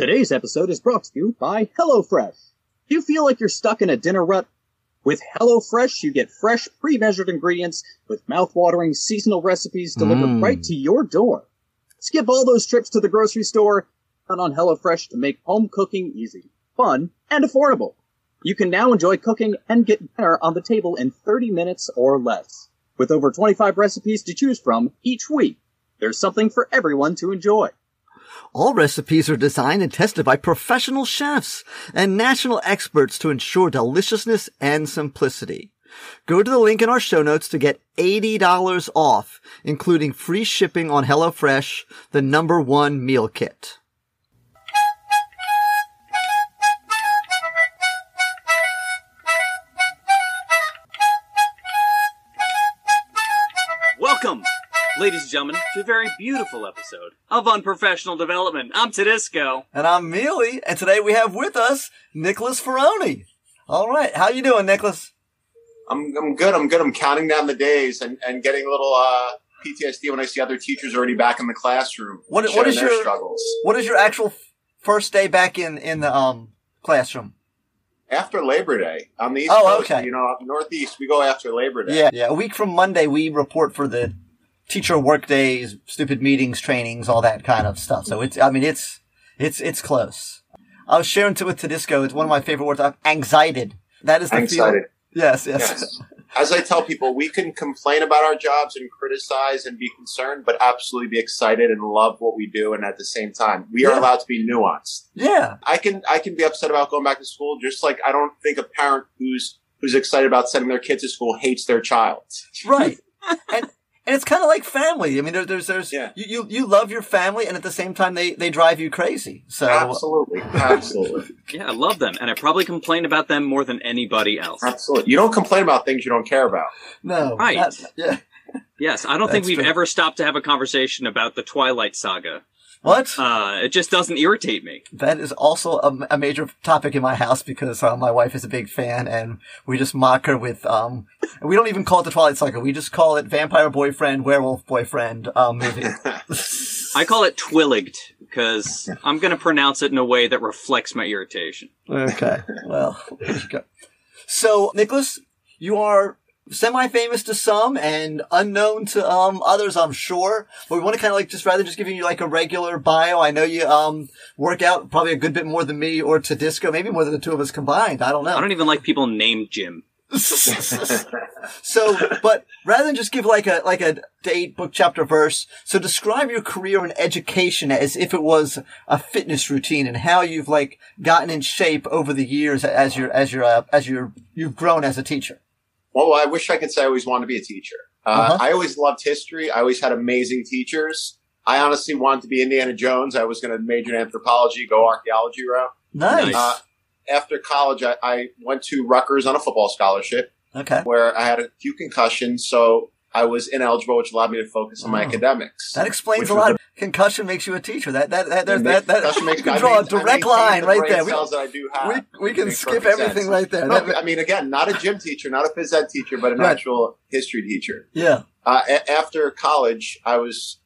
Today's episode is brought to you by HelloFresh. Do you feel like you're stuck in a dinner rut? With HelloFresh, you get fresh, pre-measured ingredients with mouth-watering seasonal recipes delivered Mm. right to your door. Skip all those trips to the grocery store. Count on HelloFresh to make home cooking easy, fun, and affordable. You can now enjoy cooking and get dinner on the table in 30 minutes or less. With over 25 recipes to choose from each week, there's something for everyone to enjoy. All recipes are designed and tested by professional chefs and national experts to ensure deliciousness and simplicity. Go to the link in our show notes to get $80 off, including free shipping on HelloFresh, the number one meal kit. Ladies and gentlemen, to a very beautiful episode of Unprofessional Development. I'm Tedisco. And I'm Mealy, and today we have with us Nicholas Ferroni. All right, how you doing, Nicholas? I'm I'm good. I'm good. I'm counting down the days and, and getting a little uh, PTSD when I see other teachers already back in the classroom. What- what sharing their your- struggles What is your actual first day back in in the um classroom? after Labor Day on the East Oh, Coast? okay. You know, up northeast we go after Labor Day. Yeah, yeah. A week from Monday, we report for the teacher work days, stupid meetings, trainings, all that kind of stuff. So it's, I mean, it's, it's, it's close. I was sharing to with Tedisco. It's one of my favorite words. I'm anxiety. That is the feeling. Anxiety. Yes, yes. Yes. As I tell people, we can complain about our jobs and criticize and be concerned, but absolutely be excited and love what we do. And at the same time, we are Yeah. allowed to be nuanced. Yeah. I can I can be upset about going back to school, just like I don't think a parent who's who's excited about sending their kid to school hates their child. Right. and, and it's kind of like family. I mean, there, there's, there's, Yeah. you, you, you love your family and at the same time they, they drive you crazy. So, Absolutely, absolutely, Yeah, I love them, and I probably complain about them more than anybody else. absolutely. You don't complain about things you don't care about. no. Right. yeah. Yes, I don't think we've true. ever stopped to have a conversation about the Twilight Saga. What? Uh, it just doesn't irritate me. That is also a, a major topic in my house because uh, my wife is a big fan, and we just mock her with. Um, we don't even call it the Twilight Saga. We just call it Vampire Boyfriend, Werewolf Boyfriend um, movie. I call it Twilligged because I'm going to pronounce it in a way that reflects my irritation. okay. Well, there you go. So, Nicholas, you are semi-famous to some and unknown to um others, I'm sure. But we want to kind of like just rather just giving you like a regular bio. I know you um work out probably a good bit more than me or Tedisco, maybe more than the two of us combined. I don't know. I don't even like people named Jim. so, but rather than just give like a like a date, book, chapter, verse, so describe your career in education as if it was a fitness routine and how you've like gotten in shape over the years as you're as you're uh, as you're you've grown as a teacher. Well, I wish I could say I always wanted to be a teacher. Uh, Uh-huh. I always loved history. I always had amazing teachers. I honestly wanted to be Indiana Jones. I was going to major in anthropology, go archaeology route. Nice. Uh, after college, I, I went to Rutgers on a football scholarship okay. where I had a few concussions, so I was ineligible, which allowed me to focus on my Oh. academics. That explains a lot. Concussion makes you a teacher. That that that there's And that, that makes- we can I draw a direct line right there. We, that I do have. we, we can skip everything sense. right there. No, That- I mean, again, not a gym teacher, not a phys ed teacher, but an Right. actual history teacher. yeah. Uh, a- after college, I was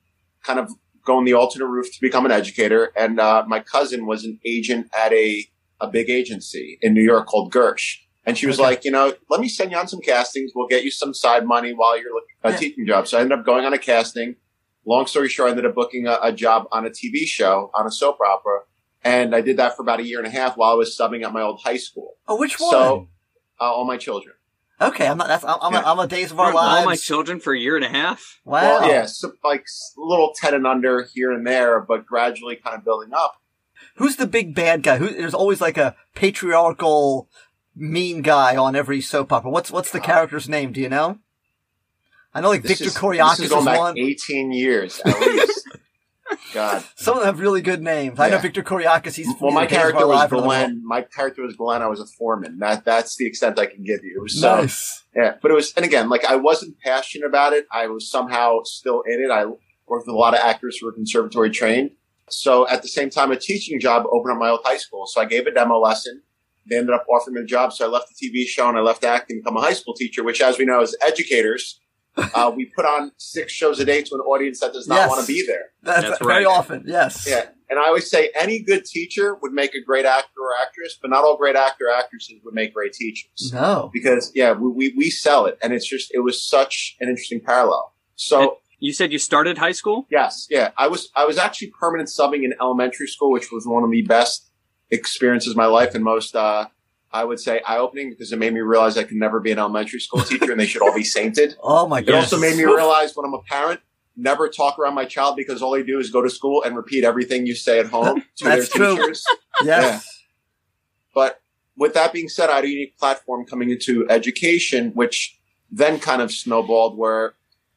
kind of going the alternate route to become an educator, and uh, my cousin was an agent at a a big agency in New York called Gersh, and she was Okay. like, you know, let me send you on some castings. We'll get you some side money while you're looking at a Yeah. teaching job. So I ended up going on a casting. Long story short, I ended up booking a, a job on a TV show on a soap opera, and I did that for about a year and a half while I was subbing at my old high school. Oh, which one? So, uh, all my children. okay, I'm not. That's I'm, I'm, a, Yeah. I'm a Days of Our For Lives. all my children for a year and a half. Wow. Well, yeah, so like s- little ten and under here and there, but gradually kind of building up. Who's the big bad guy? Who, there's always like a patriarchal, mean guy on every soap opera. What's what's the uh, character's name? Do you know? I know like This Victor is, Kiriakis is is, one. eighteen years at least. God. Some of them have really good names. I know Victor Kiriakis. He's Well, my Days of Our character was Glenn. My character was Glenn. I was a foreman. That that's the extent I can give you. It was so Nice. yeah, but it was, and again, like I wasn't passionate about it. I was somehow still in it. I worked with a lot of actors who were conservatory trained. So at the same time, a teaching job opened up my old high school. So I gave a demo lesson. They ended up offering me a job. So I left the TV show and I left acting, to become a high school teacher, which, as we know, as educators, uh, we put on six shows a day to an audience that does not Yes. want to be there. That's, That's very right. often. Yes. Yeah. And I always say any good teacher would make a great actor or actress, but not all great actor actresses would make great teachers. No. Because yeah, we, we, we sell it and it's just, it was such an interesting parallel. So You said you started high school? yes, yeah, I was, I was actually permanent subbing in elementary school, which was one of the best experiences of my life and most, uh, I would say eye opening because it made me realize I could never be an elementary school teacher and they should all be sainted. Oh my god. It god. also made me realize when I'm a parent, never talk around my child because all they do is go to school and repeat everything you say at home to their That's true. teachers. Yes. But with that being said, I had a unique platform coming into education, which then kind of snowballed where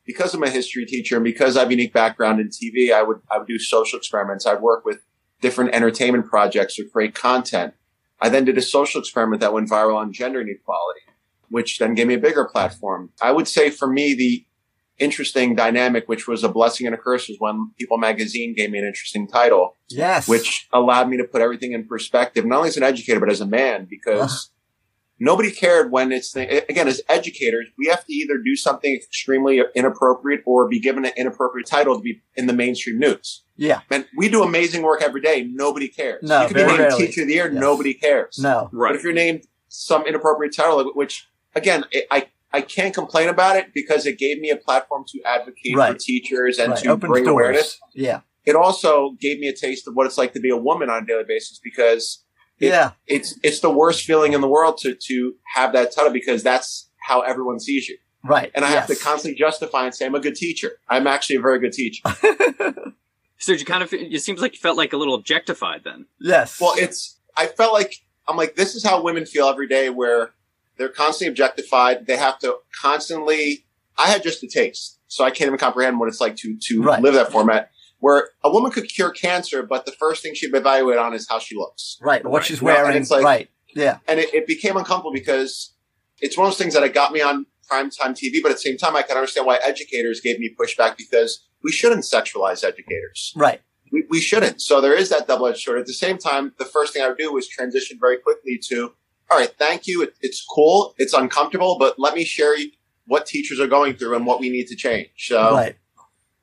because I'm a history teacher and because I have a unique background in TV, I would, I would do social experiments. I'd work with different entertainment projects or create content. I then did a social experiment that went viral on gender inequality, which then gave me a bigger platform. I would say for me, the interesting dynamic, which was a blessing and a curse, was when People Magazine gave me an interesting title Yes. which allowed me to put everything in perspective, not only as an educator, but as a man, because uh-huh. Nobody cared when it's, the, again, as educators, we have to either do something extremely inappropriate or be given an inappropriate title to be in the mainstream news. Yeah. Man, we do amazing work every day. Nobody cares. No, you can be very named rarely. teacher of the year. Yes. Nobody cares. No. right. But if you're named some inappropriate title, which again, I, I, I can't complain about it because it gave me a platform to advocate for teachers and Right. to Opens bring doors. awareness Yeah. it also gave me a taste of what it's like to be a woman on a daily basis because It- yeah. it's it's the worst feeling in the world to to have that title because that's how everyone sees you. Right. And I have to constantly justify and say I'm a good teacher. I'm actually a very good teacher. So you kind of, it seems like you felt like a little objectified then. yes. well, it's I felt like I'm like this is how women feel every day where they're constantly objectified. They have to constantly I had just a taste. So I can't even comprehend what it's like to to Right. live that format where a woman could cure cancer, but the first thing she'd be evaluated on is how she looks. right. What Right. she's You know, and wearing. it's like- right. Yeah. and it, it became uncomfortable because it's one of those things that it got me on primetime TV, but at the same time, I can understand why educators gave me pushback because we shouldn't sexualize educators. Right. We, we shouldn't. So there is that double edged sword. At the same time, the first thing I would do was transition very quickly to, all right, thank you. It, it's cool. It's uncomfortable, but let me share what teachers are going through and what we need to change. So Right.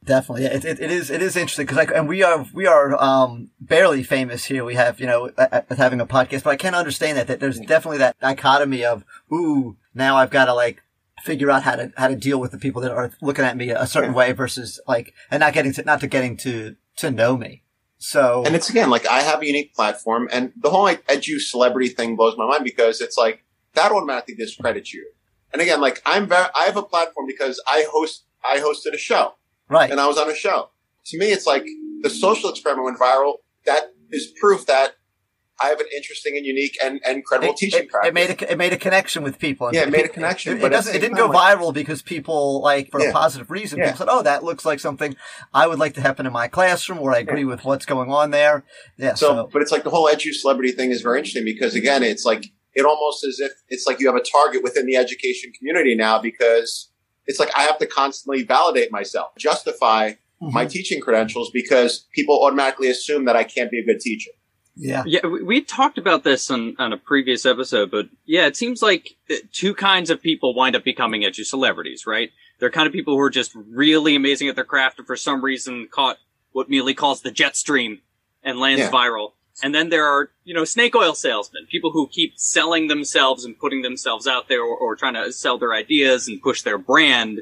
Definitely, yeah, it, it, it is. It is interesting because, like, and we are we are um, barely famous here. We have, you know, having a podcast, but I can understand that that there's definitely that dichotomy of, ooh, now I've got to like figure out how to how to deal with the people that are looking at me a certain way versus like, and not getting to not to getting to to know me. So And it's again like I have a unique platform, and the whole like edu celebrity thing blows my mind because it's like that automatically discredits you. And again, like I'm very, I have a platform because I host, I hosted a show right, and I was on a show. To me, it's like the social experiment went viral. That is proof that I have an interesting and unique and, and credible it, teaching it, practice. it made a it made a connection with people. Yeah, it made a connection, It, but it doesn't. It didn't go like- viral because people like for a positive reason. Yeah. People said, "Oh, that looks like something I would like to happen in my classroom," or I agree with what's going on there. Yeah. So, So, but it's like the whole edu celebrity thing is very interesting because again, it's like it almost as if it's like you have a target within the education community now because it's like I have to constantly validate myself, justify my Mhm. teaching credentials because people automatically assume that I can't be a good teacher. yeah, Yeah, we, we talked about this on, on a previous episode, but yeah, it seems like uh, two kinds of people wind up becoming edu celebrities, right? They're kind of people who are just really amazing at their craft and for some reason caught what Mealy calls the jet stream and lands Yeah. viral. And then there are, you know, snake oil salesmen, people who keep selling themselves and putting themselves out there or, or trying to sell their ideas and push their brand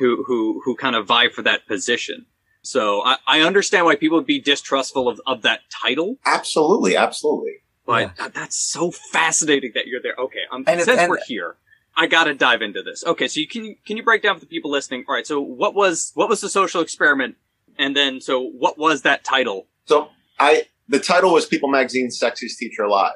who, who, who kind of vie for that position. So I, I understand why people would be distrustful of, of that title. Absolutely, absolutely. But Yeah. that- that's so fascinating that you're there. Okay, um, And since and- we're here, I gotta dive into this. Okay, so you can can you break down for the people listening? All right, so what was what was the social experiment, and then so what was that title? So I, the title was People Magazine's Sexiest Teacher Alive.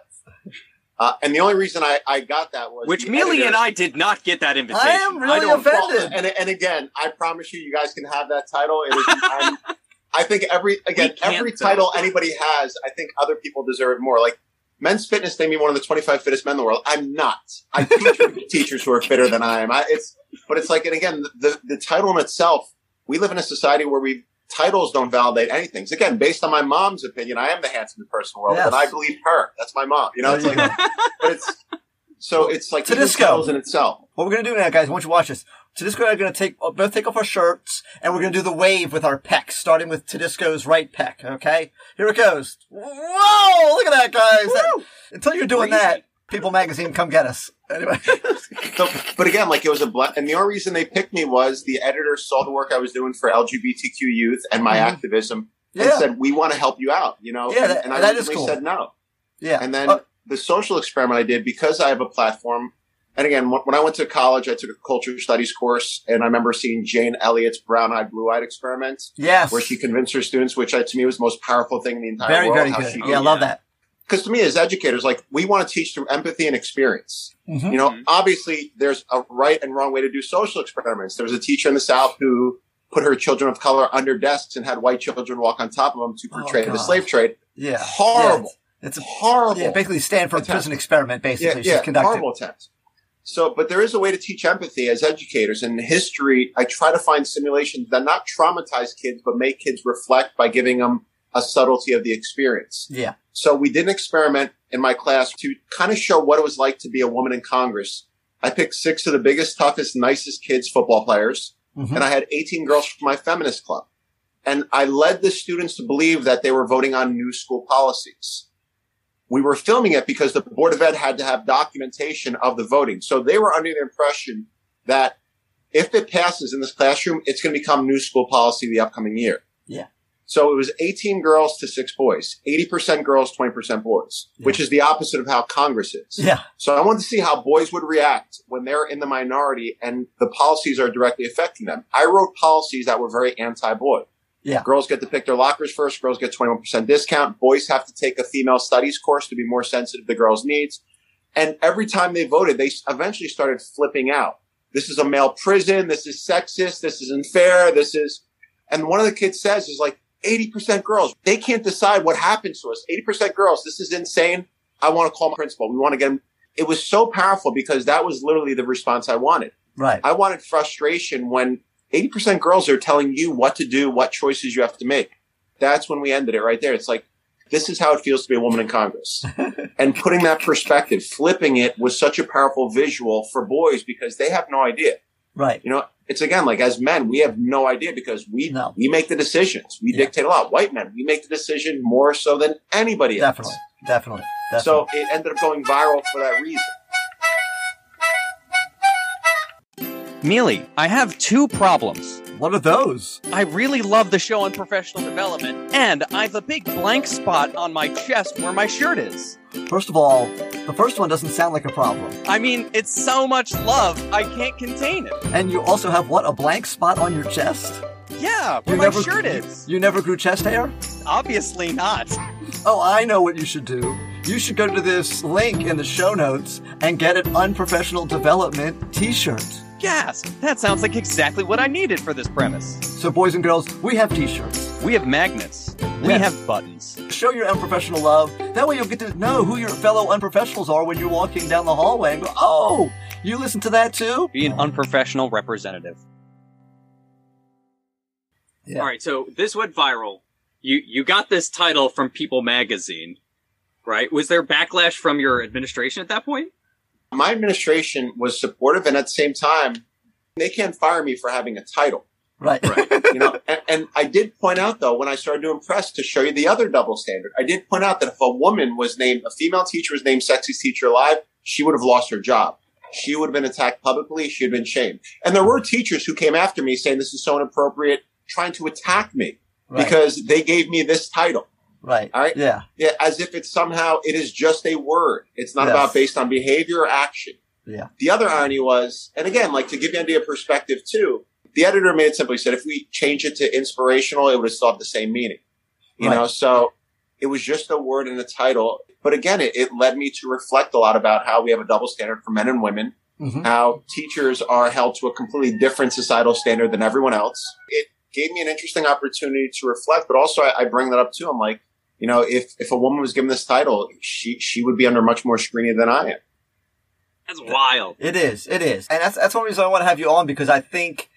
Uh, and the only reason I, I got that was Which the Mealy editor- and I did not get that invitation. I am really don't- offended. Well, and, and again, I promise you, you guys can have that title. It is, I'm, think every again, We can't, every though. title anybody has, I think other people deserve it more. Like men's fitness made me one of the 25 fittest men in the world. I'm not. I teach teachers who are fitter than I am. I, it's, but it's like, and again, the, the title in itself, we live in a society where we, titles don't validate anything. So again, based on my mom's opinion, I am the handsomest person in the world, Yes. and I believe her. That's my mom. You know, it's like, but it's, so it's like To even disco. in itself. what we're gonna do now, guys? I want you watch this. Tedisco and I are going to take both take off our shirts, and we're going to do the wave with our pecs, starting with Tedisco's right pec. Okay, here it goes. Whoa! Look at that, guys. That- until you're doing that, People Magazine, come get us. Anyway, So, but again, like it was a ble- and the only reason they picked me was the editor saw the work I was doing for LGBTQ youth and my Mhm. activism, and said, "We want to help you out." You know, Yeah, and, that- and I that is cool. said no. yeah. And then Uh, the social experiment I did because I have a platform. And again, when I went to college, I took a culture studies course, and I remember seeing Jane Elliott's brown-eyed, blue-eyed experiment, yes, where she convinced her students, which uh, to me was the most powerful thing in the entire very, world. very how good. she- Yeah, I love that. Because to me as educators like we want to teach through empathy and experience Mhm. you know Mhm. obviously there's a right and wrong way to do social experiments there was a teacher in the south who put her children of color under desks and had white children walk on top of them to Oh, portray the slave trade Yeah, horrible Yeah, it's a horrible yeah, basically Stanford Attempt. prison experiment. Basically, yeah she's conducting. horrible attempt so but there is a way to teach empathy as educators and in history i try to find simulations that not traumatize kids but make kids reflect by giving them a subtlety of the experience Yeah, So we did an experiment in my class to kind of show what it was like to be a woman in Congress. I picked six of the biggest, toughest, nicest kids football players, Mhm. and I had 18 girls from my feminist club. And I led the students to believe that they were voting on new school policies. We were filming it because the Board of Ed had to have documentation of the voting. So they were under the impression that if it passes in this classroom, it's going to become new school policy the upcoming year. Yeah. So it was 18 girls to six boys, 80% girls, 20% boys, which is the opposite of how Congress is. yeah, So I wanted to see how boys would react when they're in the minority and the policies are directly affecting them. I wrote policies that were very anti-boy. Yeah. Girls get to pick their lockers first. Girls get 21% discount. Boys have to take a female studies course to be more sensitive to girls' needs. And every time they voted, they eventually started flipping out. This is a male prison. This is sexist. This is unfair. This is, and one of the kids says is like 80% girls. They can't decide what happens to us. 80% girls. This is insane. I want to call my principal. We want to get him. It was so powerful because that was literally the response I wanted. right. I wanted frustration when 80% girls are telling you what to do, what choices you have to make. That's when we ended it right there. It's like, this is how it feels to be a woman in Congress. and putting that perspective, flipping it was such a powerful visual for boys because they have no idea. Right. You know, it's again, like as men, we have no idea because we, No. we make the decisions. We Yeah. dictate a lot. White men, we make the decision more so than anybody else. Definitely. Definitely. Definitely. So it ended up going viral for that reason. Mealy, I have two problems. What are those? I really love the show unprofessional development, and I have a big blank spot on my chest where my shirt is. First of all, the first one doesn't sound like a problem. I mean, it's so much love, I can't contain it. And you also have what? A blank spot on your chest? Yeah, where You my never- shirt is. You never grew chest hair? Obviously not. Oh, I know what you should do. You should go to this link in the show notes and get an unprofessional development t-shirt. Gasp! That sounds like exactly what I needed for this premise. So boys and girls, we have t-shirts. We have magnets. We Yes. have buttons. Show your unprofessional love. That way you'll get to know who your fellow unprofessionals are when you're walking down the hallway and go, oh, you listen to that too? Be an unprofessional representative. Yeah. All right, so this went viral. You you got this title from People Magazine, right? Was there backlash from your administration at that point? My administration was supportive and at the same time they can't fire me for having a title. Right. right. You know and, and i did point out though when i started doing press to show you the other double standard i did point out that if a woman was named a female teacher was named sexiest teacher alive she would have lost her job. She would have been attacked publicly. She had been shamed. And there were teachers who came after me saying this is so inappropriate trying to attack me right. because they gave me this title right. all right Yeah. yeah, as if it's somehow it is just a word. It's not Yes. about based on behavior or action. Yeah. The other irony was, and again, like to give you an idea of perspective too, the editor made it simply said if we change it to inspirational, it would have still have the same meaning. You Right. know, so it was just a word in the title. But again, it, it led me to reflect a lot about how we have a double standard for men and women, hmm how teachers are held to a completely different societal standard than everyone else. It gave me an interesting opportunity to reflect, but also I, I bring that up too. I'm like, you know, if, if a woman was given this title, she, she would be under much more scrutiny than I am. That's wild. It is. It is. And that's, that's one reason I want to have you on because I think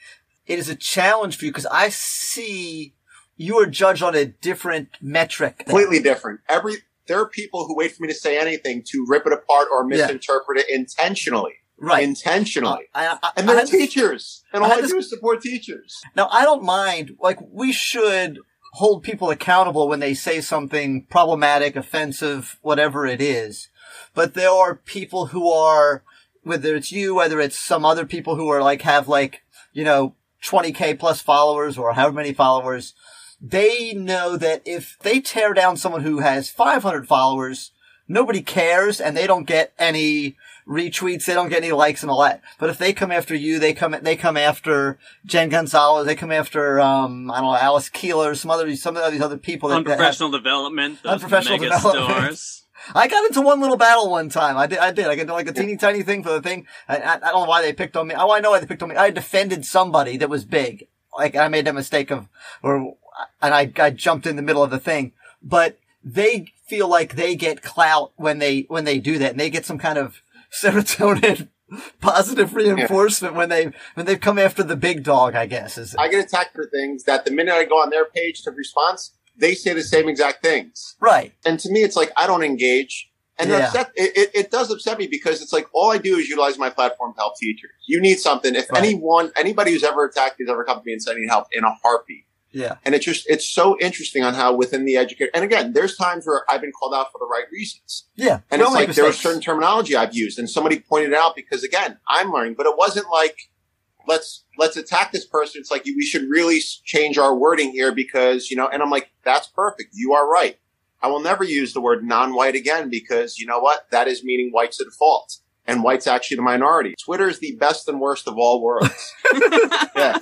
it is a challenge for you because I see you are judged on a different metric. than- Completely different. Every, there are people who wait for me to say anything to rip it apart or Yeah. misinterpret it intentionally. Right. intentionally. I, I, and they're had this- teachers, and I all had I this- do is support teachers. Now, I don't mind, like, we should hold people accountable when they say something problematic, offensive, whatever it is. But there are people who are, whether it's you, whether it's some other people who are like, have like, you know, 20k plus followers or however many followers, they know that if they tear down someone who has 500 followers, nobody cares and they don't get any retweets, they don't get any likes and all that. But if they come after you, they come they come after Jen Gonzalez, they come after um I don't know Alice Keeler, some other some of these other people that, that have- Unprofessional development. Unprofessional development. stars. I got into one little battle one time. I did. I did. I got into like a teeny tiny thing for the thing. I, I, I don't know why they picked on me. Oh, I know why they picked on me. I defended somebody that was big. Like I made that mistake of, or and I I jumped in the middle of the thing. But they feel like they get clout when they when they do that, and they get some kind of serotonin positive reinforcement when they when they come after the big dog. I guess is I get attacked for things that the minute I go on their page to response, they say the same exact things. right. And to me, it's like I don't engage. And it Yeah. upset, it, it, it does upset me because it's like all I do is utilize my platform to help teachers. You need something. If Right. anyone, anybody who's ever attacked has ever come to me and said I need help in a heartbeat. Yeah. And it's just, it's so interesting on how within the educator, and again, there's times where I've been called out for the right reasons. Yeah. And it's like there was certain terminology I've used and somebody pointed it out because again, I'm learning, but it wasn't like, let's, let's attack this person. It's like, we should really change our wording here because, you know, and I'm like, that's perfect. You are right. I will never use the word non-white again because you know what? That is meaning white's the default and white's actually the minority. Twitter is the best and worst of all worlds. yeah.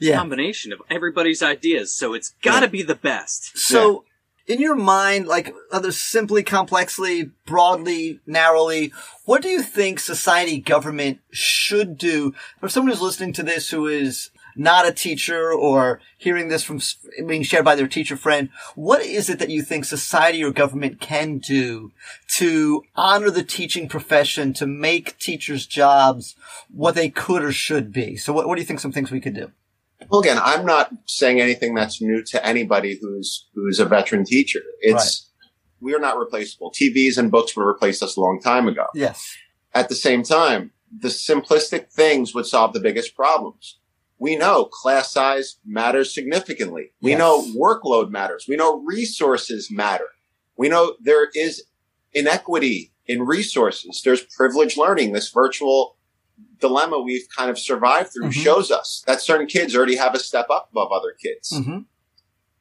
Yeah. Combination of everybody's ideas, so it's got to be the best. So, in your mind, like other simply, complexly, broadly, narrowly, what do you think society, government should do for someone who's listening to this who is not a teacher or hearing this from being shared by their teacher friend? What is it that you think society or government can do to honor the teaching profession, to make teachers' jobs what they could or should be? So, what, what do you think? Some things we could do? Well, again, I'm not saying anything that's new to anybody who's who's a veteran teacher. It's we are not replaceable. TVs and books would have replaced us a long time ago. Yes. At the same time, the simplistic things would solve the biggest problems. We know class size matters significantly. We Yes. know workload matters. We know resources matter. We know there is inequity in resources. There's privileged learning. This virtual dilemma we've kind of survived through Mhm. shows us that certain kids already have a step up above other kids hmm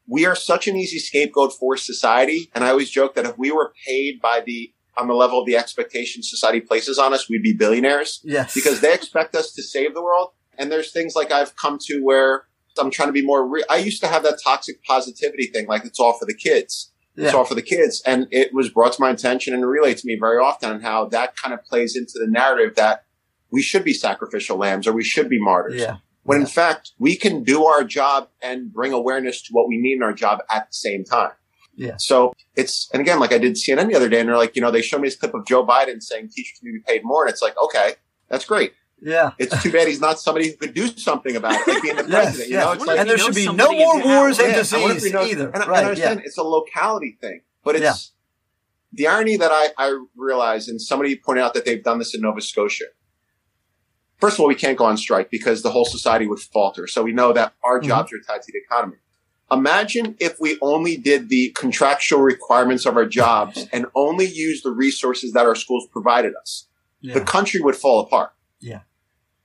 we are such an easy scapegoat for society. And I always joke that if we were paid by the, on the level of the expectation society places on us, we'd be billionaires Yes. because they expect us to save the world. And there's things like I've come to where I'm trying to be more real. I used to have that toxic positivity thing, like it's all for the kids. It's all for the kids. And it was brought to my attention and relayed to me very often on how that kind of plays into the narrative that we should be sacrificial lambs or we should be martyrs Yeah. when in fact we can do our job and bring awareness to what we need in our job at the same time. Yeah. So it's, and again, like I did CNN the other day and they're like, you know, they showed me this clip of Joe Biden saying teachers need to be paid more. And it's like, okay, that's great. Yeah. It's too bad he's not somebody who could do something about it, like being the Yes, president. You yes. know, it's like, and there should be no more wars and Yeah, I disease he knows- either. And, I- and right? I understand it's a locality thing, but it's Yeah. the irony that I, I realize, and somebody pointed out that they've done this in Nova Scotia. First of all, we can't go on strike because the whole society would falter. So we know that our Mhm. jobs are tied to the economy. Imagine if we only did the contractual requirements of our jobs and only used the resources that our schools provided us. Yeah. The country would fall apart. Yeah.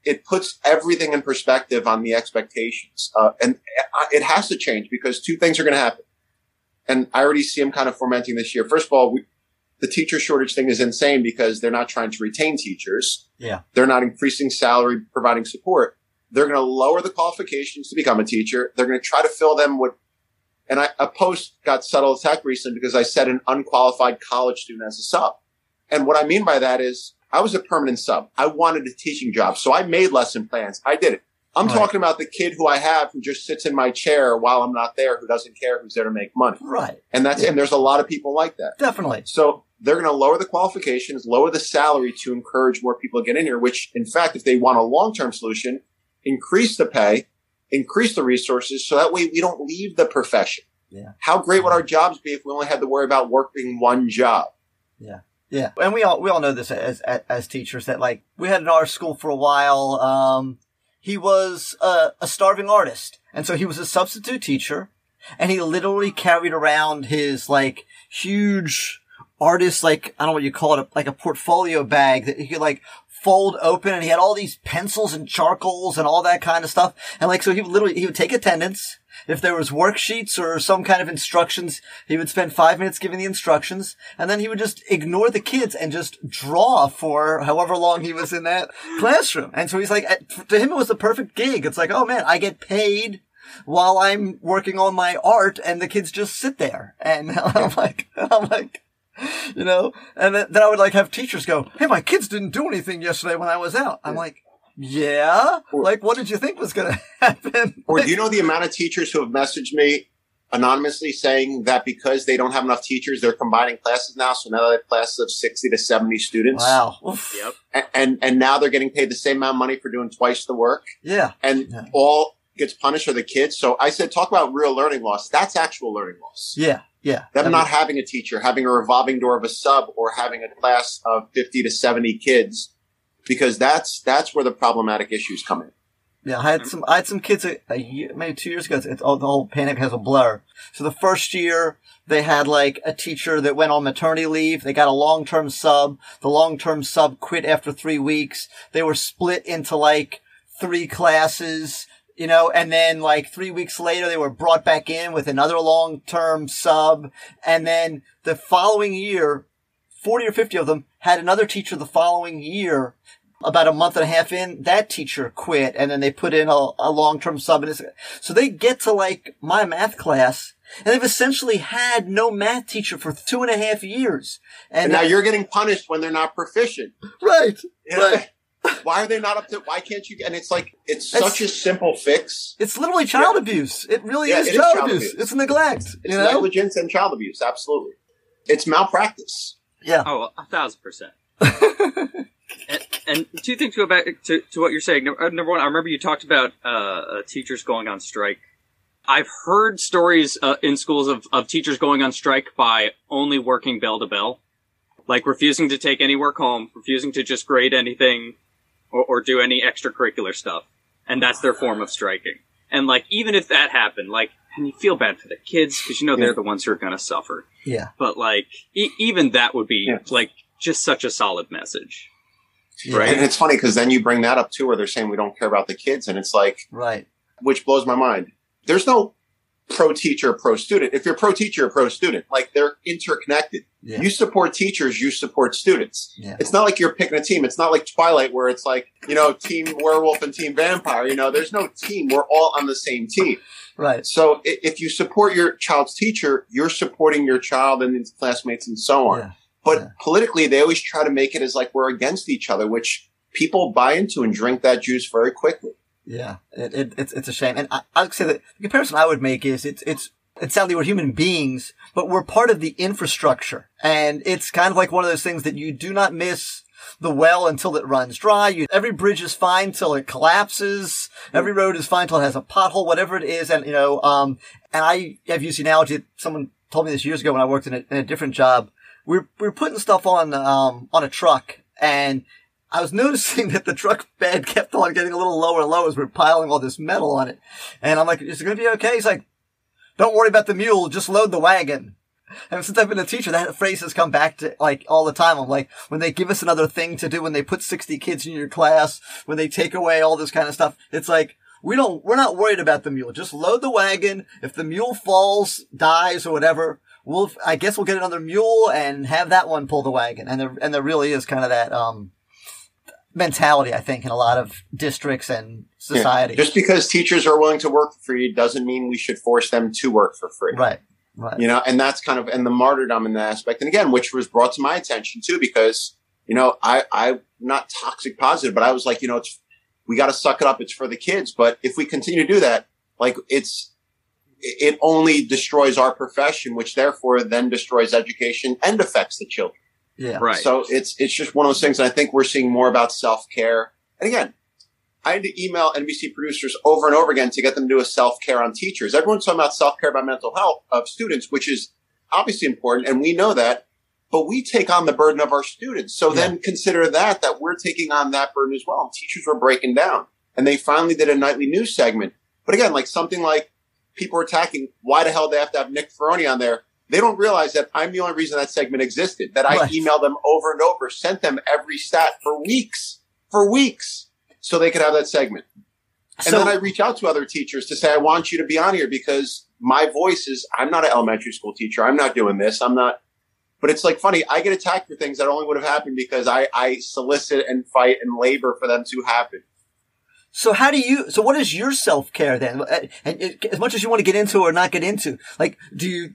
It puts everything in perspective on the expectations. Uh, and uh, it has to change because two things are going to happen. And I already see them kind of fermenting this year. First of all, we, the teacher shortage thing is insane because they're not trying to retain teachers. Yeah. They're not increasing salary, providing support. They're going to lower the qualifications to become a teacher. They're going to try to fill them with, and I, a post got subtle attack recently because I said an unqualified college student as a sub. And what I mean by that is I was a permanent sub. I wanted a teaching job. So I made lesson plans. I did it. I'm Right. talking about the kid who I have who just sits in my chair while I'm not there, who doesn't care, who's there to make money. Right. And that's, Yeah. and there's a lot of people like that. Definitely. So they're going to lower the qualifications, lower the salary to encourage more people to get in here, which in fact, if they want a long-term solution, increase the pay, increase the resources. So that way we don't leave the profession. Yeah. How great would our jobs be if we only had to worry about working one job? Yeah, Yeah, and we all we all know this as, as as teachers that like we had in our school for a while. Um, he was a, a starving artist, and so he was a substitute teacher, and he literally carried around his like huge artist like I don't know what you call it, like a portfolio bag that he could like fold open, and he had all these pencils and charcoals and all that kind of stuff, and like so he would literally he would take attendance if there was worksheets or some kind of instructions, he would spend five minutes giving the instructions and then he would just ignore the kids and just draw for however long he was in that classroom. And so he's like, to him, it was the perfect gig. It's like, oh man, I get paid while I'm working on my art and the kids just sit there. And I'm like, I'm like, you know, and then, then I would like have teachers go, Hey, my kids didn't do anything yesterday when I was out. I'm like, yeah. Like, what did you think was going to happen? Or do you know the amount of teachers who have messaged me anonymously saying that because they don't have enough teachers, they're combining classes now. So now they have classes of 60 to 70 students. Wow. Oof. Yep. And, and, and now they're getting paid the same amount of money for doing twice the work. Yeah. And Yeah. all gets punished are the kids. So I said, talk about real learning loss. That's actual learning loss. Yeah. Yeah. Them I mean, not having a teacher, having a revolving door of a sub or having a class of 50 to 70 kids, because that's, that's where the problematic issues come in. Yeah, I had some. I had some kids a, a year, maybe two years ago. It's, it's all the whole panic has a blur. So the first year they had like a teacher that went on maternity leave. They got a long term sub. The long term sub quit after three weeks. They were split into like three classes. You know, and then like three weeks later, they were brought back in with another long term sub. And then the following year, 40 or 50 of them had another teacher the following year about a month and a half in, that teacher quit and then they put in a, a long-term sub. And it's, so they get to like my math class and they've essentially had no math teacher for two and a half years. And And, now you're getting punished when they're not proficient. right. Right. Why are they not up to, why can't you, and it's like, it's That's- such a simple fix. It's literally child abuse. It really Yeah, is, it is child, child abuse. abuse. It's neglect. It's you know? negligence and child abuse. Absolutely. It's malpractice. Yeah. Oh, a thousand percent. and, and two things go back to, to what you're saying. Number, uh, one, I remember you talked about uh, uh, teachers going on strike. I've heard stories uh, in schools of, of teachers going on strike by only working bell to bell, like refusing to take any work home, refusing to just grade anything or, or do any extracurricular stuff, and that's their form of striking. And like, even if that happened, like, and you feel bad for the kids because you know they're the ones who are going to suffer Yeah. but like e- even that would be Yeah. like just such a solid message Right. And it's funny because then you bring that up too, where they're saying we don't care about the kids. And it's like, Right. which blows my mind. There's no pro teacher, pro student. If you're pro teacher, pro student, like they're interconnected. Yeah. You support teachers, you support students. Yeah. It's not like you're picking a team. It's not like Twilight where it's like, you know, team werewolf and team vampire. You know, there's no team. We're all on the same team. Right. So if you support your child's teacher, you're supporting your child and his classmates and so on. Yeah. But politically, they always try to make it as like we're against each other, which people buy into and drink that juice very quickly. Yeah, it, it, it's it's a shame, and I, I would say that the comparison I would make is it's it's it's sadly we're human beings, but we're part of the infrastructure, and it's kind of like one of those things that you do not miss the well until it runs dry. You, every bridge is fine till it collapses. Every road is fine till it has a pothole, whatever it is, and you know, um, and I have used the analogy. Someone told me this years ago when I worked in a, in a different job. We we're, we we're putting stuff on um on a truck, and I was noticing that the truck bed kept on getting a little lower and lower as we are piling all this metal on it. And I'm like, is it going to be okay? He's like, don't worry about the mule. Just load the wagon. And since I've been a teacher, that phrase has come back to like all the time. I'm like, when they give us another thing to do, when they put 60 kids in your class, when they take away all this kind of stuff, it's like, we don't, we're not worried about the mule. Just load the wagon. If the mule falls, dies or whatever, we'll, I guess we'll get another mule and have that one pull the wagon. And there, and there really is kind of that, um, mentality, I think, in a lot of districts and Yeah. society. Just because teachers are willing to work for free doesn't mean we should force them to work for free. right. Right. You know, and that's kind of, and the martyrdom in that aspect. And again, which was brought to my attention too, because, you know, I, I'm not toxic positive, but I was like, you know, it's, we got to suck it up. It's for the kids. But if we continue to do that, like it's, it only destroys our profession, which therefore then destroys education and affects the children. Yeah. right So it's it's just one of those things. And I think we're seeing more about self care. And again, I had to email NBC producers over and over again to get them to do a self care on teachers. Everyone's talking about self care about mental health of students, which is obviously important, and we know that. but we take on the burden of our students. So then consider that, that we're taking on that burden as well. And teachers were breaking down and they finally did a nightly news segment. But again, like something like people are attacking, why the hell do they have to have Nick Ferroni on there? They don't realize that I'm the only reason that segment existed, that I Right. emailed them over and over, sent them every stat for weeks, for weeks, so they could have that segment. And So- then I reach out to other teachers to say, I want you to be on here because my voice is, I'm not an elementary school teacher. I'm not doing this. I'm not, but it's like funny. I get attacked for things that only would have happened because I, I solicit and fight and labor for them to happen. So how do you? So what is your self care then? Uh, And as much as you want to get into or not get into, like, do you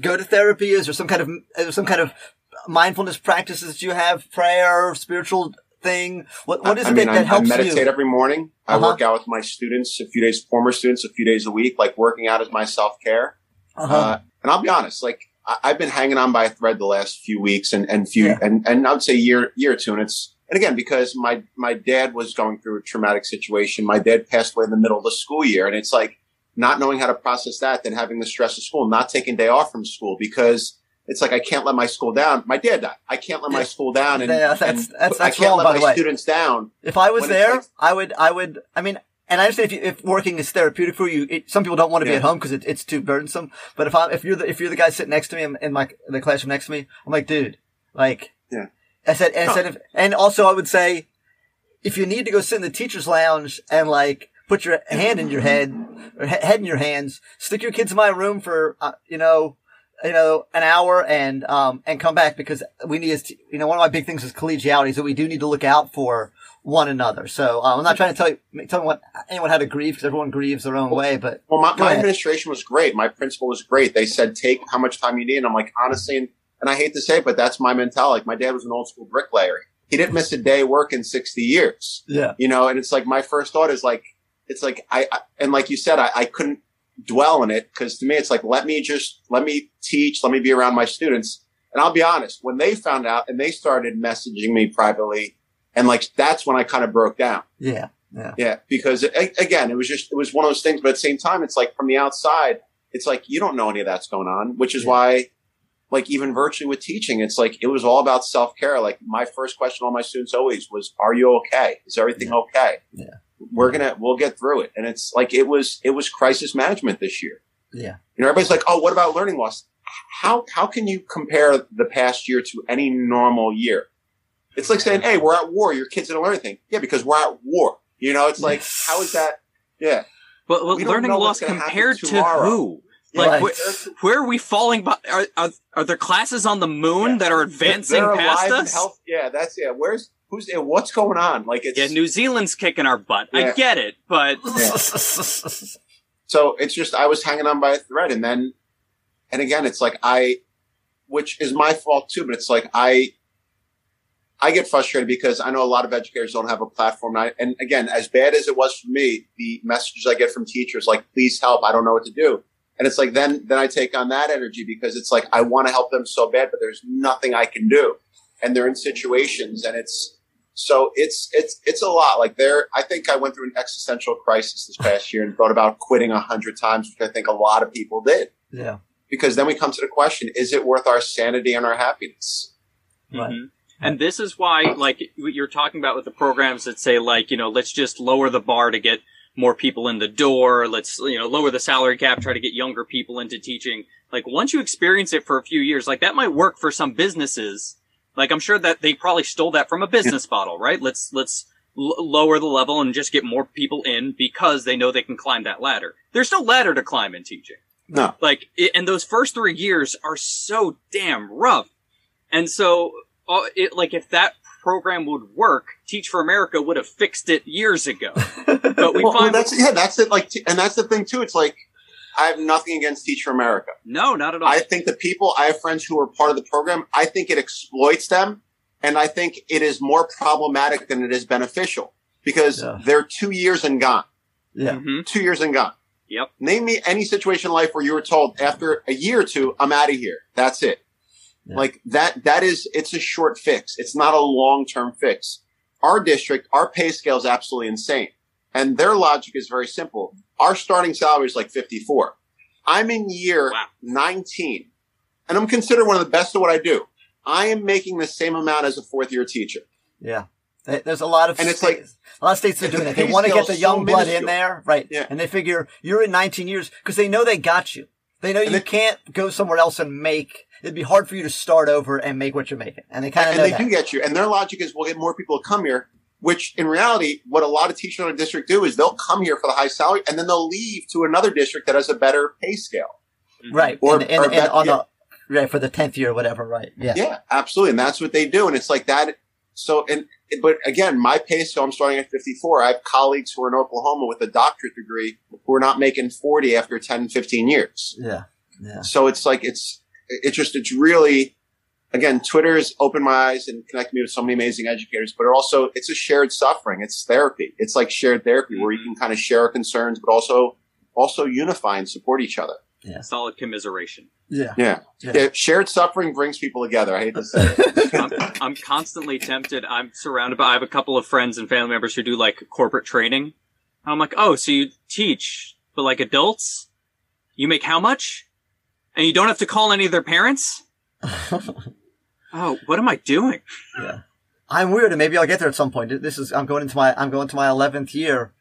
go to therapy? Is there some kind of is there some kind of mindfulness practices that you have? Prayer, spiritual thing? What what is I it mean, that, that I, helps I meditate you? every morning. I Uh-huh. work out with my students a few days, former students, a few days a week. Like working out is my self care. Uh-huh. Uh, and I'll be honest, like I, I've been hanging on by a thread the last few weeks and, and few, Yeah. and, and I would say year, year or two. And it's, and again, because my, my dad was going through a traumatic situation. My dad passed away in the middle of the school year. And it's like not knowing how to process that, than having the stress of school, not taking day off from school because it's like, I can't let my school down. My dad died. I can't let my school down. And, Yeah, that's- and that's- I that's can't wrong, let by my the way. students down. If I was there, like- I would, I would, I mean, and I understand if, you, if working is therapeutic for you, it, some people don't want to be at home because it, it's too burdensome. But if I, if you're the, if you're the guy sitting next to me in, in my, in the classroom next to me, I'm like, dude, like, Yeah. I said, and, I said if, and also I would say, if you need to go sit in the teacher's lounge and like put your hand in your head or he- head in your hands, stick your kids in my room for, uh, you know, you know, an hour and, um, and come back because we need, to, you know, one of my big things is collegiality. So we do need to look out for one another. So um, I'm not trying to tell you, tell what anyone how to grieve because everyone grieves their own way, but Well, my, my administration was great. My principal was great. They said, take how much time you need. And I'm like, honestly, and, and I hate to say it, but that's my mentality. Like, my dad was an old school bricklayer. He didn't miss a day work in 60 years, yeah, you know? And it's like, my first thought is like, it's like, I, I and like you said, I, I couldn't dwell in it because to me, it's like, let me just, let me teach, let me be around my students. And I'll be honest, when they found out and they started messaging me privately, and like, that's when I kind of broke down. yeah, yeah, Yeah, because a- again, it was just it was one of those things. But at the same time, it's like from the outside, it's like you don't know any of that's going on, which is Yeah. why, like even virtually with teaching, it's like it was all about self care. Like my first question to all my students always was, "Are you okay? Is everything okay?" Yeah. We're gonna we'll get through it. And it's like it was it was crisis management this year. yeah, You know, everybody's like, "Oh, what about learning loss?" How how can you compare the past year to any normal year? It's like saying, "Hey, we're at war. Your kids didn't learn anything." Yeah, because we're at war. You know, it's like, how is that? Yeah, But, but We learning loss what's gonna happen compared to who? Like, Right. where, where are we falling? By, are, are are there classes on the moon Yeah. that are advancing They're past alive and us? health- Yeah, that's yeah. Where's who's yeah, what's going on? Like it's Yeah, New Zealand's kicking our butt. I get it, but so it's just I was hanging on by a thread, and then and again, it's like I, which is my fault too, but it's like I. I get frustrated because I know a lot of educators don't have a platform. And, I, and again, as bad as it was for me, the messages I get from teachers like, please help. I don't know what to do. And it's like, then, then I take on that energy because it's like, I want to help them so bad, but there's nothing I can do. And they're in situations and it's, so it's, it's, it's a lot. Like there, I think I went through an existential crisis this past year and thought about quitting a hundred times, which I think a lot of people did. yeah, Because then we come to the question, is it worth our sanity and our happiness? Right. Mhm. And this is why, like, what you're talking about with the programs that say, like, you know, let's just lower the bar to get more people in the door. Let's, you know, lower the salary cap, try to get younger people into teaching. Like, once you experience it for a few years, like, that might work for some businesses. Like, I'm sure that they probably stole that from a business model, right? Let's, let's l- lower the level and just get more people in because they know they can climb that ladder. There's no ladder to climb in teaching. No. Like, it, and those first three years are so damn rough. And so, uh, it, like, if that program would work, Teach for America would have fixed it years ago. But we Well, well, find that's, yeah, that's it. Like, t- and that's the thing too. It's like, I have nothing against Teach for America. no, not at all. I think the people, I have friends who are part of the program. I think it exploits them. And I think it is more problematic than it is beneficial because Yeah. they're two years and gone, yeah, Mhm. two years and gone. Yep. Name me any situation in life where you were told after a year or two, I'm out of here. That's it. Yeah. Like that, that is, it's a short fix. It's not a long-term fix. Our district, our pay scale is absolutely insane. And their logic is very simple. Our starting salary is like 54. I'm in year Wow. 19 and I'm considered one of the best at what I do. I am making the same amount as a fourth year teacher. Yeah. There's a lot of And it's states, a lot of states are doing that. They want to get the young so blood in there, right? Yeah. And they figure you're in 19 years because they know they got you. They know you they- can't go somewhere else and make. It'd be hard for you to start over and make what you're making, and they kind of and they that. do get you. And their logic is we'll get more people to come here, which in reality, what a lot of teachers in a district do is they'll come here for the high salary and then they'll leave to another district that has a better pay scale. Mm-hmm. right? Or- and, and, or and on yeah. the right for the 10th year or whatever, right? Yeah. Yeah, absolutely. And that's what they do. And it's like that. So, and, but again, my pay scale, I'm starting at 54. I have colleagues who are in Oklahoma with a doctorate degree who are not making 40 after 10, 15 years. Yeah. Yeah. So it's like, it's, it's just, it's really, again, Twitter has opened my eyes and connected me with so many amazing educators, but it also, it's a shared suffering. It's therapy. It's like shared therapy where you mm-hmm. can kind of share our concerns, but also, also unify and support each other. Yeah. Solid commiseration. Yeah. Yeah. Yeah. yeah. Shared suffering brings people together. I hate to say it. I'm, I'm constantly tempted. I'm surrounded by. I have a couple of friends and family members who do like corporate training. I'm like, oh, so you teach, but like adults, you make how much, and you don't have to call any of their parents. Oh, what am I doing? Yeah. I'm weird, and maybe I'll get there at some point. This is I'm going into my I'm going to my eleventh year,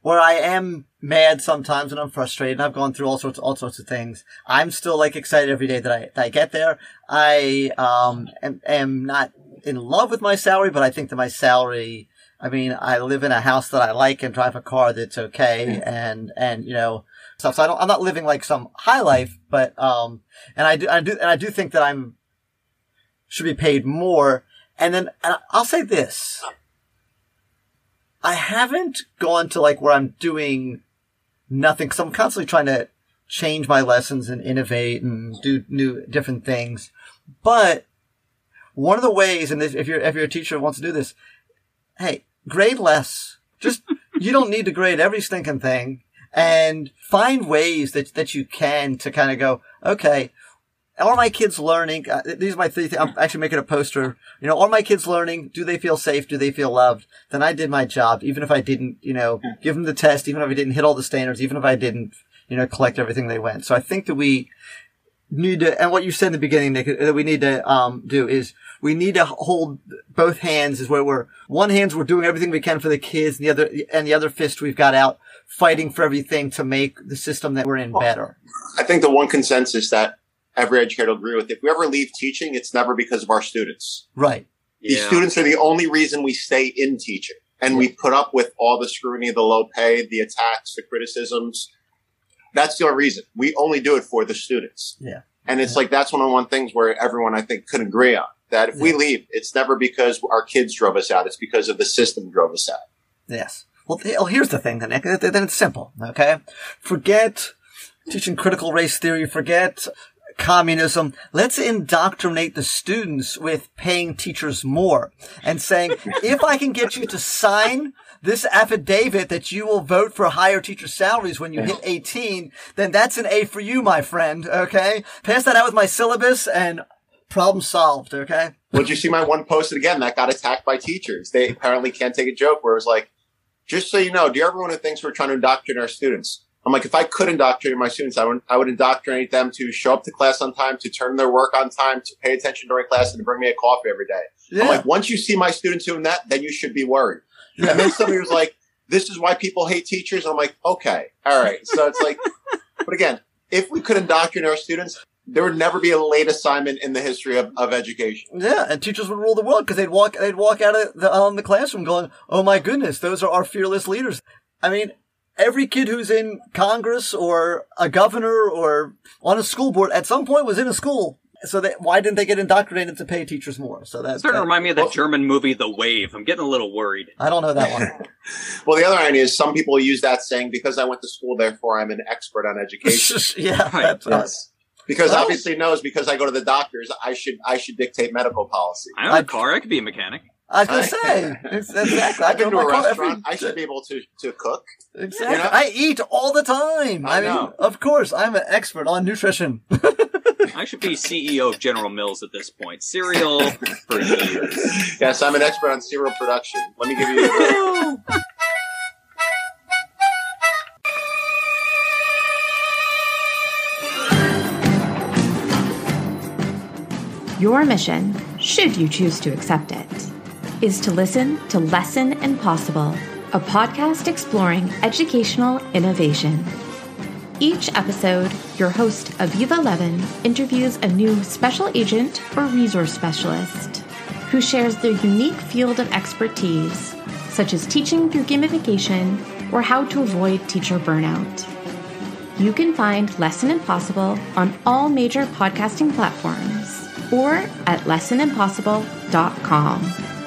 where I am mad sometimes and I'm frustrated. And I've gone through all sorts all sorts of things. I'm still like excited every day that I that I get there. I um am, am not in love with my salary, but I think that my salary. I mean, I live in a house that I like and drive a car that's okay, and and you know stuff. So I don't. I'm not living like some high life, but um, and I do I do and I do think that I'm should be paid more. And then and I'll say this. I haven't gone to like where I'm doing nothing because I'm constantly trying to change my lessons and innovate and do new different things. But one of the ways, and if you're if you're a teacher who wants to do this, hey, grade less. Just you don't need to grade every stinking thing, and find ways that that you can to kind of go, okay, are my kids learning? Uh, these are my three things. I'm actually making a poster. You know, are my kids learning? Do they feel safe? Do they feel loved? Then I did my job, even if I didn't, you know, give them the test, even if I didn't hit all the standards, even if I didn't, you know, collect everything they went. So I think that we need to, and what you said in the beginning, Nick, that we need to um, do is we need to hold both hands. Is where we're one hands we're doing everything we can for the kids, and the other and the other fist we've got out fighting for everything to make the system that we're in better. I think the one consensus that every educator will agree with, if we ever leave teaching, it's never because of our students. Right. These students are the only reason we stay in teaching. And we put up with all the scrutiny, the low pay, the attacks, the criticisms. That's the only reason. We only do it for the students. Yeah. And it's like, that's one of the one things where everyone, I think, could agree on. That if we leave, it's never because our kids drove us out. It's because of the system drove us out. Yes. Well, oh, here's the thing, then, Nick. Then it's simple, okay? Forget teaching critical race theory. Forget communism. Let's indoctrinate the students with paying teachers more and saying, if I can get you to sign this affidavit that you will vote for higher teacher salaries when you hit 18, then that's an A for you, my friend, okay? Pass that out with my syllabus and problem solved, okay? Well, did you see my one posted again that got attacked by teachers? They apparently can't take a joke where it was like, just so you know, do you everyone who thinks we're trying to indoctrinate our students? I'm like, if I could indoctrinate my students, I would, I would indoctrinate them to show up to class on time, to turn their work on time, to pay attention during class, and to bring me a coffee every day. Yeah. I'm like, once you see my students doing that, then you should be worried. And then somebody was like, this is why people hate teachers. I'm like, okay, all right. So it's like, but again, if we could indoctrinate our students, there would never be a late assignment in the history of, of education. Yeah, and teachers would rule the world because they'd walk they'd walk out of the um, the classroom going, "Oh my goodness, those are our fearless leaders." I mean, every kid who's in Congress or a governor or on a school board at some point was in a school. So that why didn't they get indoctrinated to pay teachers more? So that's It's starting to remind me of that German movie, The Wave. I'm getting a little worried. I don't know that one. Well, the other idea is some people use that saying because I went to school, therefore I'm an expert on education. yeah, Right. that's, yes. Because Well- obviously knows because I go to the doctors, I should I should dictate medical policy. I own I- a car. I could be a mechanic. I was gonna say exactly. I I've been to a oh, restaurant. every- I should be able to to cook. Exactly. You know? I eat all the time. I, I mean, know. of course, I'm an expert on nutrition. I should be CEO of General Mills at this point. Cereal for years. Yes, I'm an expert on cereal production. Let me give you. Your mission, should you choose to accept it, is to listen to Lesson Impossible, a podcast exploring educational innovation. Each episode, your host, Aviva Levin, interviews a new special agent or resource specialist who shares their unique field of expertise, such as teaching through gamification or how to avoid teacher burnout. You can find Lesson Impossible on all major podcasting platforms or at lessonimpossible.com.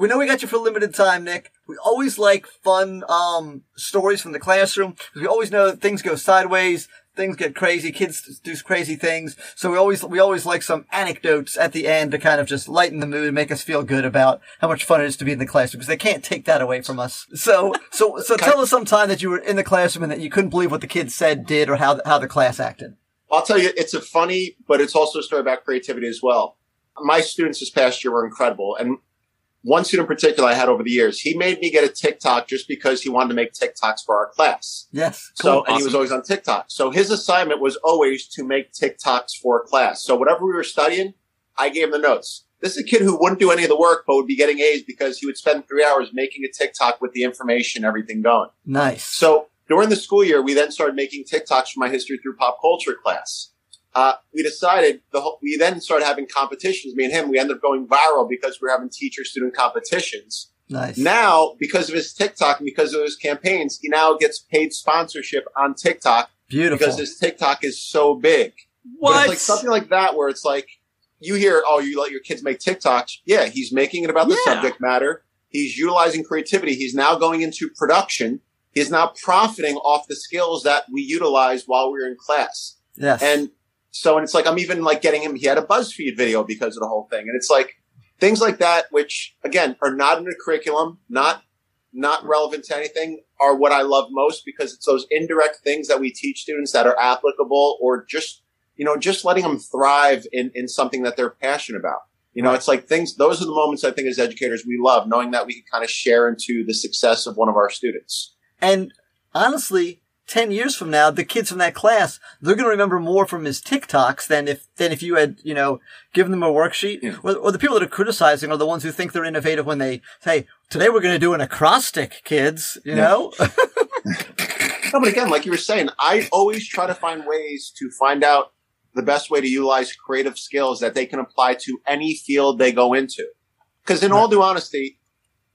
We know we got you for limited time, Nick. We always like fun um, stories from the classroom because we always know that things go sideways, things get crazy, kids do crazy things. So we always we always like some anecdotes at the end to kind of just lighten the mood and make us feel good about how much fun it is to be in the classroom because they can't take that away from us. So so so tell us some time that you were in the classroom and that you couldn't believe what the kids said, did, or how how the class acted. I'll tell you, it's a funny, but it's also a story about creativity as well. My students this past year were incredible, and one student in particular I had over the years, he made me get a TikTok just because he wanted to make TikToks for our class. Yes. So, cool. and he was always on TikTok. So his assignment was always to make TikToks for class. So whatever we were studying, I gave him the notes. This is a kid who wouldn't do any of the work, but would be getting A's because he would spend three hours making a TikTok with the information, everything going. nice. So during the school year, we then started making TikToks for my history through pop culture class. Uh, we decided the whole, we then started having competitions. Me and him, we ended up going viral because we were having teacher student competitions. nice. Now, because of his TikTok and because of his campaigns, he now gets paid sponsorship on TikTok Beautiful. because his TikTok is so big. But What? it's like something like that where it's like you hear, oh, you let your kids make TikToks. Yeah, he's making it about the Yeah. subject matter. He's utilizing creativity. He's now going into production. He's now profiting off the skills that we utilize while we are in class. yes. And so, and it's like, I'm even like getting him, he had a BuzzFeed video because of the whole thing. And it's like things like that, which again are not in the curriculum, not, not relevant to anything are what I love most because it's those indirect things that we teach students that are applicable or just, you know, just letting them thrive in, in something that they're passionate about. You know, it's like things, those are the moments I think as educators we love knowing that we can kind of share into the success of one of our students. And honestly, 10 years from now, the kids from that class, they're going to remember more from his TikToks than if, than if you had, you know, given them a worksheet. Yeah. Or, or the people that are criticizing are the ones who think they're innovative when they say, today we're going to do an acrostic, kids, you Yeah. know? No, but again, like you were saying, I always try to find ways to find out the best way to utilize creative skills that they can apply to any field they go into. Because in all due honesty,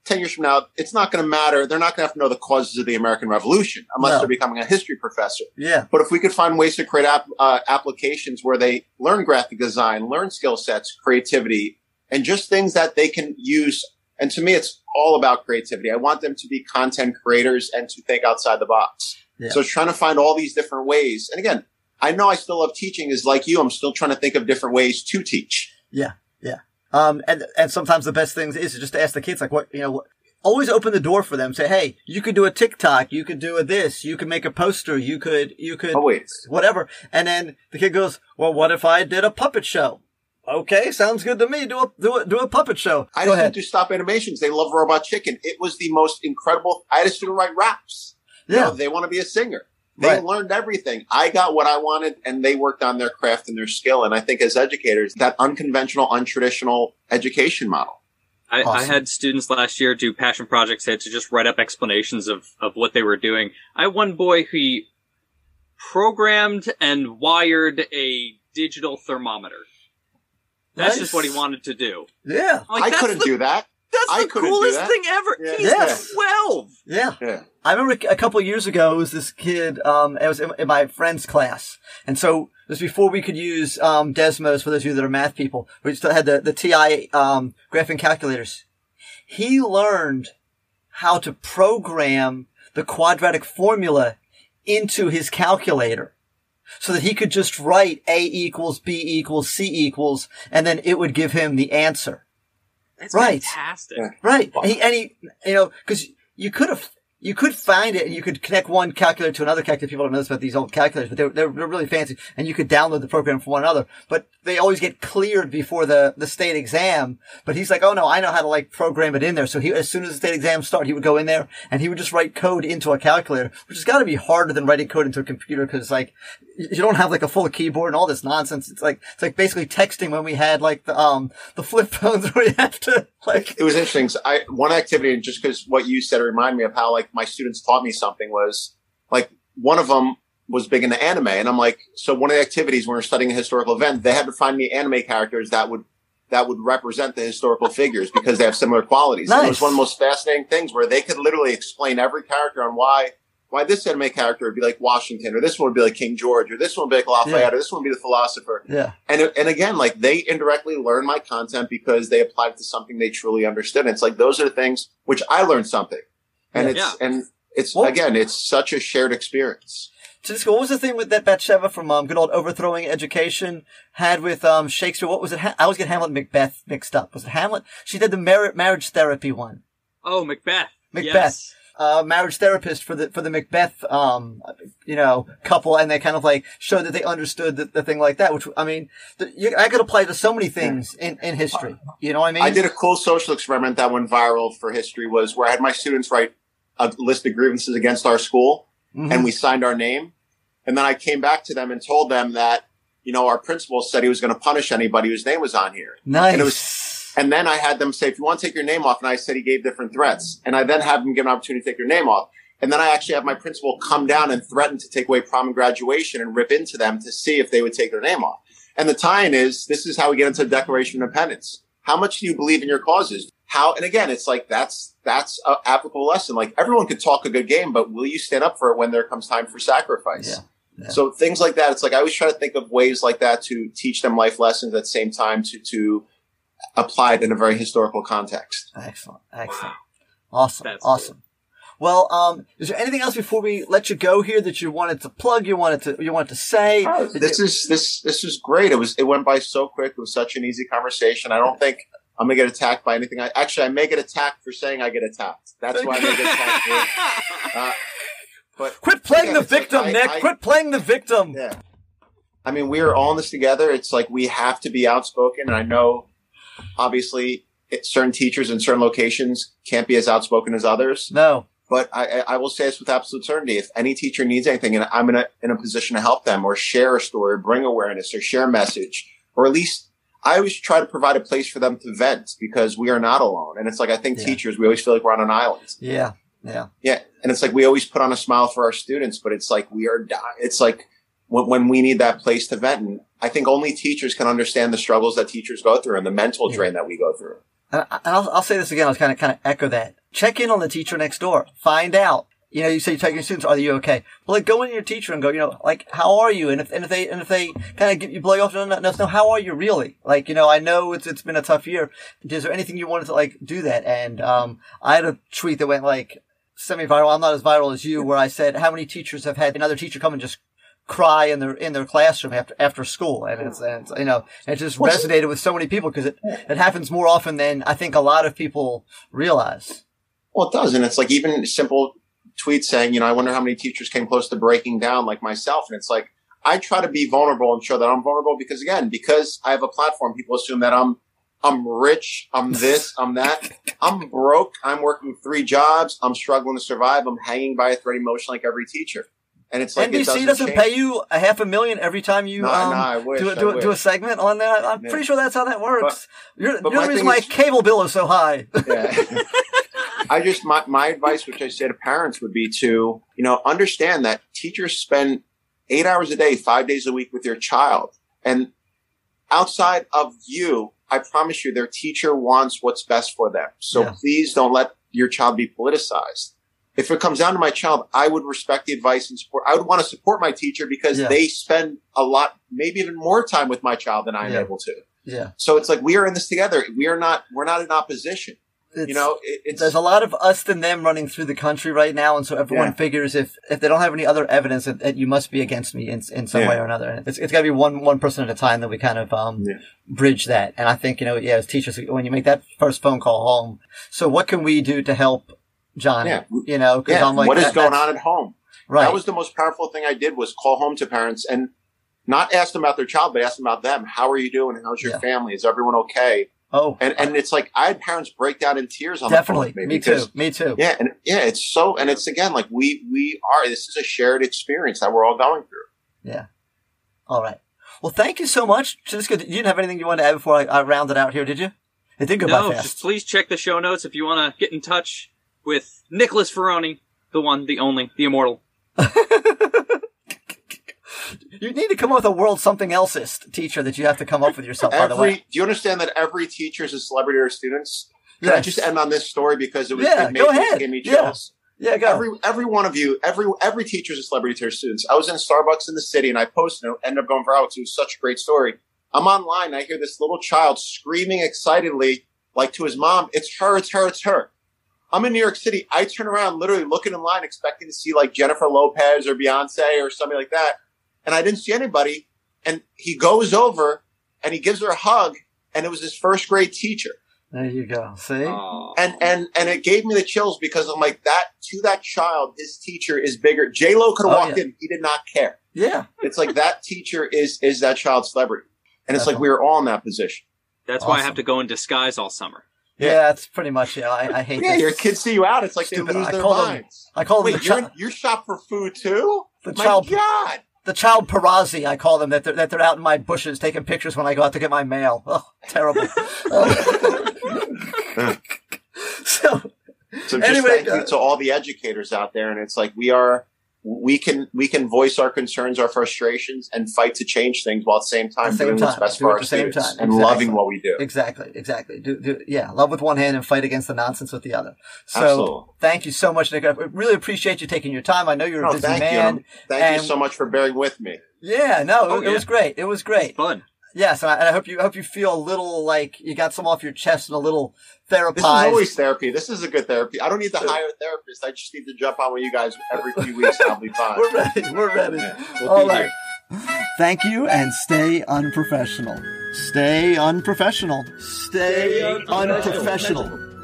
10 years from now, it's not going to matter. They're not going to have to know the causes of the American Revolution unless No. they're becoming a history professor. yeah. But if we could find ways to create app, uh, applications where they learn graphic design, learn skill sets, creativity, and just things that they can use. And to me, it's all about creativity. I want them to be content creators and to think outside the box. Yeah. So it's trying to find all these different ways. And again, I know I still love teaching is like you. I'm still trying to think of different ways to teach. Um, and, and sometimes the best things is just to ask the kids, like, what, you know, what, always open the door for them. Say, hey, you could do a TikTok, you could do a this, you could make a poster, you could, you could, Always. whatever. And then the kid goes, well, what if I did a puppet show? Okay, sounds good to me. Do a, do a, do a puppet show. I Go ahead. do stop animations. They love Robot Chicken. It was the most incredible. I had a student write raps. You Yeah. know, they want to be a singer. They Right. learned everything. I got what I wanted and they worked on their craft and their skill. And I think as educators, that unconventional, untraditional education model. I, I had students last year do passion projects. They had to just write up explanations of, of what they were doing. I had one boy who programmed and wired a digital thermometer. That's Nice. just what he wanted to do. Yeah. I'm like, I couldn't the, do that. That's I the coolest that. thing ever. Yeah. He's Yes. 12. Yeah. Yeah. I remember a couple of years ago, it was this kid, um, it was in, in my friend's class. And so it was before we could use, um, Desmos for those of you that are math people. We still had the, the TI, um, graphing calculators. He learned how to program the quadratic formula into his calculator so that he could just write A equals B equals C equals and then it would give him the answer. That's Right. fantastic. Yeah. Right. And he, and he, you know, cause you could have, you could find it and you could connect one calculator to another calculator. People don't know this about these old calculators, but they're, they're, they're really fancy and you could download the program from one another, but they always get cleared before the, the state exam. But he's like, Oh no, I know how to like program it in there. So he, as soon as the state exam started, he would go in there and he would just write code into a calculator, which has got to be harder than writing code into a computer because like you don't have like a full keyboard and all this nonsense. It's like, it's like basically texting when we had like the, um, the flip phones where you have to like, it was interesting. So I one activity, and just because what you said reminded me of how like my students taught me something was like one of them was big into anime, and I'm like, so one of the activities when we are studying a historical event, they had to find me anime characters that would that would represent the historical figures because they have similar qualities. Nice. It was one of the most fascinating things where they could literally explain every character on why why this anime character would be like Washington, or this one would be like King George, or this one would be like Lafayette, Yeah. or this one would be the philosopher. yeah. And and again, like they indirectly learn my content because they applied it to something they truly understood. And it's like those are the things which I learned something, and Yeah. it's and it's Well- again, it's such a shared experience. So just go, what was the thing with that Bathsheba from um, good old overthrowing education had with um, Shakespeare? What was it? Ha- I always get Hamlet and Macbeth mixed up. Was it Hamlet? She did the mar- marriage therapy one. Oh, Macbeth. Macbeth. Yes. Uh, marriage therapist for the for the Macbeth um you know couple and they kind of like showed that they understood the, the thing like that which I mean the, you, I could apply to so many things in, in history. You know what I mean? I did a cool social experiment that went viral for history was where I had my students write a list of grievances against our school, Mhm. and we signed our name, and then I came back to them and told them that you know our principal said he was going to punish anybody whose name was on here. nice and it was- And then I had them say, if you want to take your name off, and I said he gave different threats. And I then had them give an opportunity to take their name off. And then I actually have my principal come down and threaten to take away prom and graduation and rip into them to see if they would take their name off. And the tie-in is, this is how we get into the Declaration of Independence. How much do you believe in your causes? How, and again, it's like, that's, that's an applicable lesson. Like everyone could talk a good game, but will you stand up for it when there comes time for sacrifice? Yeah. Yeah. So things like that, it's like I always try to think of ways like that to teach them life lessons at the same time to, to applied in a very historical context. excellent excellent awesome That's awesome well um is there anything else before we let you go here that you wanted to plug you wanted to you wanted to say Did This you- is this this was great. It was it went by so quick. It was such an easy conversation. I don't think I'm gonna get attacked by anything. I actually I may get attacked for saying I get attacked. That's why I may get attacked. Uh, but quit playing Yeah, the it's like victim I- Nick I- quit playing the victim yeah. I mean, we are all in this together. It's like we have to be outspoken, and I know, obviously, it, certain teachers in certain locations can't be as outspoken as others. no But I, I I will say this with absolute certainty: if any teacher needs anything, and I'm in a in a position to help them, or share a story, or bring awareness, or share a message, or at least I always try to provide a place for them to vent because we are not alone. And it's like I think Yeah. teachers, we always feel like we're on an island. yeah yeah Yeah, and it's like we always put on a smile for our students, but it's like we are. Di- it's like when, when we need that place to vent, and I think only teachers can understand the struggles that teachers go through and the mental drain that we go through. And I'll, I'll say this again. I'll kind of kind of echo that. Check in on the teacher next door. Find out. You know, you say you tell your students, "Are you okay?" Well, like go in to your teacher and go, you know, like how are you? And if and if they and if they kind of get you blow you off, no, no, no, no, how are you really? Like, you know, I know it's it's been a tough year. Is there anything you wanted to like do that? And um, I had a tweet that went like semi-viral. I'm not as viral as you, where I said how many teachers have had another teacher come and just cry in their in their classroom after after school, and it's, oh. and it's you know it just resonated with so many people because it it happens more often than I think a lot of people realize. Well, it does, and it's like even simple tweets saying, you know, I wonder how many teachers came close to breaking down, like myself. And it's like I try to be vulnerable and show that I'm vulnerable because, again, because I have a platform, people assume that I'm I'm rich, I'm this, I'm that. I'm broke. I'm working three jobs. I'm struggling to survive. I'm hanging by a thread emotionally like every teacher. And it's like it NBC doesn't, doesn't pay you a half a million every time you No, um, no, wish, do, do, do a segment on that. I'm Yeah. pretty sure that's how that works. you're but you're the reason my is- cable bill is so high. Yeah. I just my my advice, which I say to parents, would be to you know understand that teachers spend eight hours a day, five days a week with your child, and outside of you, I promise you, their teacher wants what's best for them. So Yeah. please don't let your child be politicized. If it comes down to my child, I would respect the advice and support. I would want to support my teacher because Yeah. they spend a lot, maybe even more time with my child than I'm Yeah. able to. yeah, So it's like we are in this together. We are not. We're not in opposition. it's, you know, it, it's there's a lot of us than them running through the country right now, and so everyone Yeah. figures if if they don't have any other evidence that, that you must be against me in in some Yeah. way or another. And it's it's got to be one one person at a time that we kind of um Yeah. bridge that. And I think you know, yeah, as teachers, when you make that first phone call home, so what can we do to help Johnny. Yeah. You know, because Yeah, I'm like, what is that- going on at home? Right. That was the most powerful thing I did was call home to parents and not ask them about their child, but ask them about them. How are you doing? How's your Yeah. family? Is everyone okay? oh, And and it's like I had parents break down in tears on definitely. the phone with Me, me too. because- Me too. Yeah, and yeah, it's so and it's again like we we are this is a shared experience that we're all going through. Yeah. All right. Well, thank you so much. So this. You didn't have anything you wanted to add before I, I round it out here, did you? It did go No, by just fast. please check the show notes if you want to get in touch with Nicholas Ferroni, the one, the only, the immortal. You need to come up with a world something elseist teacher that you have to come up with yourself. by the way, do you understand that every teacher is a celebrity or students? Can I just end on this story because it was Yeah, it made go me, ahead. gave me Yeah. chills. yeah, go. Every every one of you, every every teacher is a celebrity to their students. I was in Starbucks in the city and I posted it, ended up going viral because it was such a great story. I'm online, I hear this little child screaming excitedly, like to his mom, "It's her! It's her! It's her!" I'm in New York City. I turn around, literally looking in line, expecting to see like Jennifer Lopez or Beyonce or somebody like that, and I didn't see anybody. And he goes over and he gives her a hug, and it was his first grade teacher there you go. See, Aw. and and and it gave me the chills because I'm like that to that child, his teacher is bigger. J Lo could have Oh, walked yeah. in, he did not care. yeah, It's like that teacher is is that child's celebrity, and it's like we were all in that position. That's why I have to go in disguise all summer. Yeah. That's pretty much. Yeah, I, I hate. Yeah, your kids see you out, it's like Stupid. they lose I their call them- minds. I call them Wait, the, you're chi- you shop for food too? the My child. God, The child parazzi, I call them that they're, that they're out in my bushes taking pictures when I go out to get my mail. Oh, terrible. so, so just Anyway, thank uh, you to all the educators out there, and it's like we are. We can we can voice our concerns, our frustrations, and fight to change things while at the same time At the same doing what's time. best Do for our at same students time. and Exactly. loving what we do. exactly, exactly. Do, do, yeah, love with one hand and fight against the nonsense with the other. So, Absolutely. thank you so much, Nick. I really appreciate you taking your time. I know you're a No, busy thank you. man. Thank And- you so much for bearing with me. Yeah, no, Oh, it, it was great. It was great. Fun. Yes, and I, and I hope you I hope you feel a little like you got some off your chest and a little This is always therapy. This is a good therapy. I don't need to hire a therapist. I just need to jump on with you guys every few weeks and I'll be fine. We're ready. We're ready. We'll All be right. here. Thank you and stay unprofessional. Stay unprofessional. Stay unprofessional.